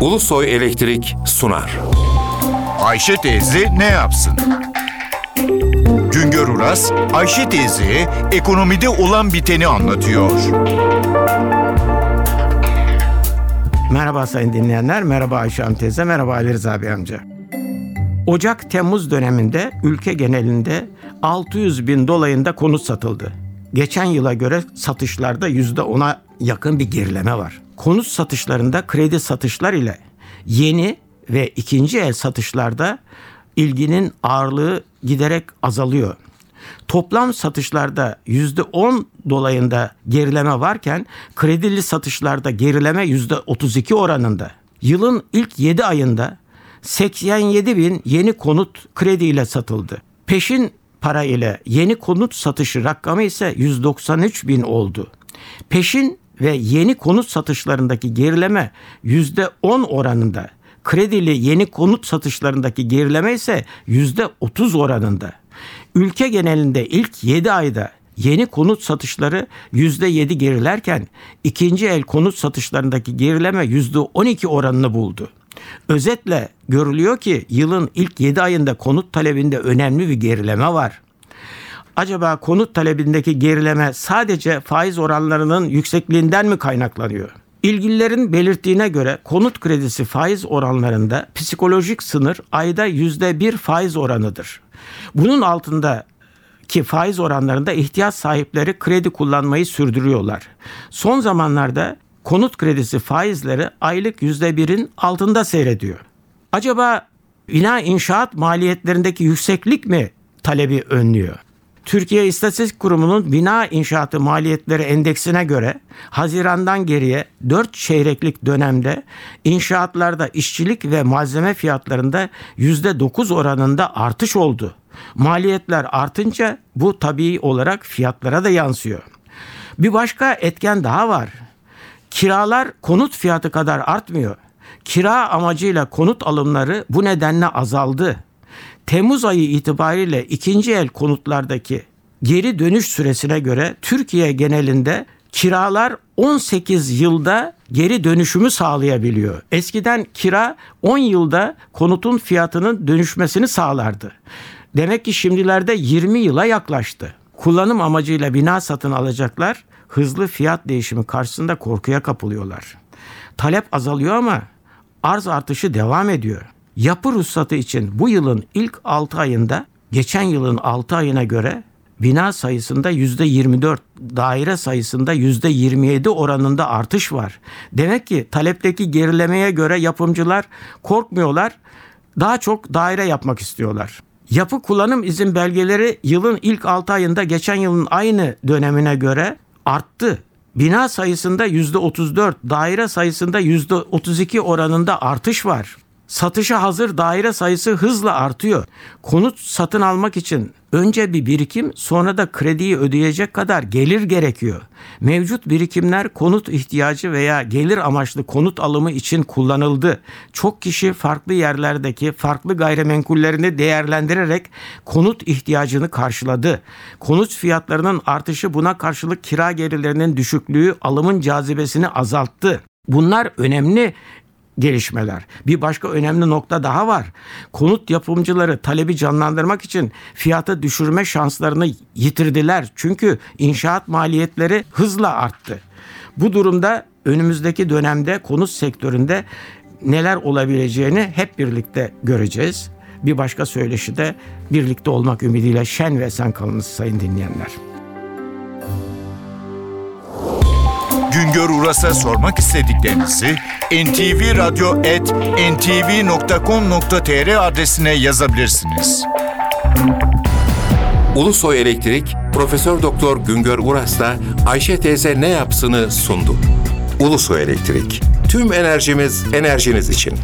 Ulusoy Elektrik sunar. Ayşe teyze ne yapsın? Güngör Uras, Ayşe teyze ekonomide olan biteni anlatıyor. Merhaba sayın dinleyenler, merhaba Ayşe Hanım teyze, merhaba Ali Rıza Bey amca. Ocak-Temmuz döneminde ülke genelinde 600 bin dolayında konut satıldı. Geçen yıla göre satışlarda %10'a yakın bir gerileme var. Konut satışlarında kredi satışlar ile yeni ve ikinci el satışlarda ilginin ağırlığı giderek azalıyor. Toplam satışlarda %10 dolayında gerileme varken kredili satışlarda gerileme %32 oranında. Yılın ilk 7 ayında 87 bin yeni konut krediyle satıldı. Peşin para ile yeni konut satışı rakamı ise 193 bin oldu. Peşin ve yeni konut satışlarındaki gerileme %10 oranında. Kredili yeni konut satışlarındaki gerileme ise %30 oranında. Ülke genelinde ilk 7 ayda yeni konut satışları %7 gerilerken ikinci el konut satışlarındaki gerileme %12 oranını buldu. Özetle görülüyor ki yılın ilk 7 ayında konut talebinde önemli bir gerileme var. Acaba konut talebindeki gerileme sadece faiz oranlarının yüksekliğinden mi kaynaklanıyor? İlgililerin belirttiğine göre konut kredisi faiz oranlarında psikolojik sınır ayda yüzde bir faiz oranıdır. Bunun altında ki faiz oranlarında ihtiyaç sahipleri kredi kullanmayı sürdürüyorlar. Son zamanlarda konut kredisi faizleri aylık yüzde birin altında seyrediyor. Acaba bina inşaat maliyetlerindeki yükseklik mi talebi önlüyor? Türkiye İstatistik Kurumu'nun bina inşaatı maliyetleri endeksine göre Haziran'dan geriye 4 çeyreklik dönemde inşaatlarda işçilik ve malzeme fiyatlarında %9 oranında artış oldu. Maliyetler artınca bu tabii olarak fiyatlara da yansıyor. Bir başka etken daha var. Kiralar konut fiyatı kadar artmıyor. Kira amacıyla konut alımları bu nedenle azaldı. Temmuz ayı itibariyle ikinci el konutlardaki geri dönüş süresine göre Türkiye genelinde kiralar 18 yılda geri dönüşümü sağlayabiliyor. Eskiden kira 10 yılda konutun fiyatının dönüşmesini sağlardı. Demek ki şimdilerde 20 yıla yaklaştı. Kullanım amacıyla bina satın alacaklar hızlı fiyat değişimi karşısında korkuya kapılıyorlar. Talep azalıyor ama arz artışı devam ediyor. Yapı ruhsatı için bu yılın ilk 6 ayında geçen yılın 6 ayına göre bina sayısında %24, daire sayısında %27 oranında artış var. Demek ki talepteki gerilemeye göre yapımcılar korkmuyorlar. Daha çok daire yapmak istiyorlar. Yapı kullanım izin belgeleri yılın ilk 6 ayında geçen yılın aynı dönemine göre arttı. Bina sayısında %34, daire sayısında %32 oranında artış var. Satışa hazır daire sayısı hızla artıyor. Konut satın almak için önce bir birikim sonra da krediyi ödeyecek kadar gelir gerekiyor. Mevcut birikimler konut ihtiyacı veya gelir amaçlı konut alımı için kullanıldı. Çok kişi farklı yerlerdeki farklı gayrimenkullerini değerlendirerek konut ihtiyacını karşıladı. Konut fiyatlarının artışı buna karşılık kira gelirlerinin düşüklüğü alımın cazibesini azalttı. Bunlar önemli gelişmeler. Bir başka önemli nokta daha var. Konut yapımcıları talebi canlandırmak için fiyatı düşürme şanslarını yitirdiler. Çünkü inşaat maliyetleri hızla arttı. Bu durumda önümüzdeki dönemde konut sektöründe neler olabileceğini hep birlikte göreceğiz. Bir başka söyleşi de birlikte olmak ümidiyle şen ve esen kalınız sayın dinleyenler. Güngör Uras'a sormak istediklerinizi ntvradio.ntv.com.tr adresine yazabilirsiniz. Ulusoy Elektrik Profesör Doktor Güngör Uras'la Ayşe teyze ne yapsını sundu. Ulusoy Elektrik. Tüm enerjimiz enerjiniz için.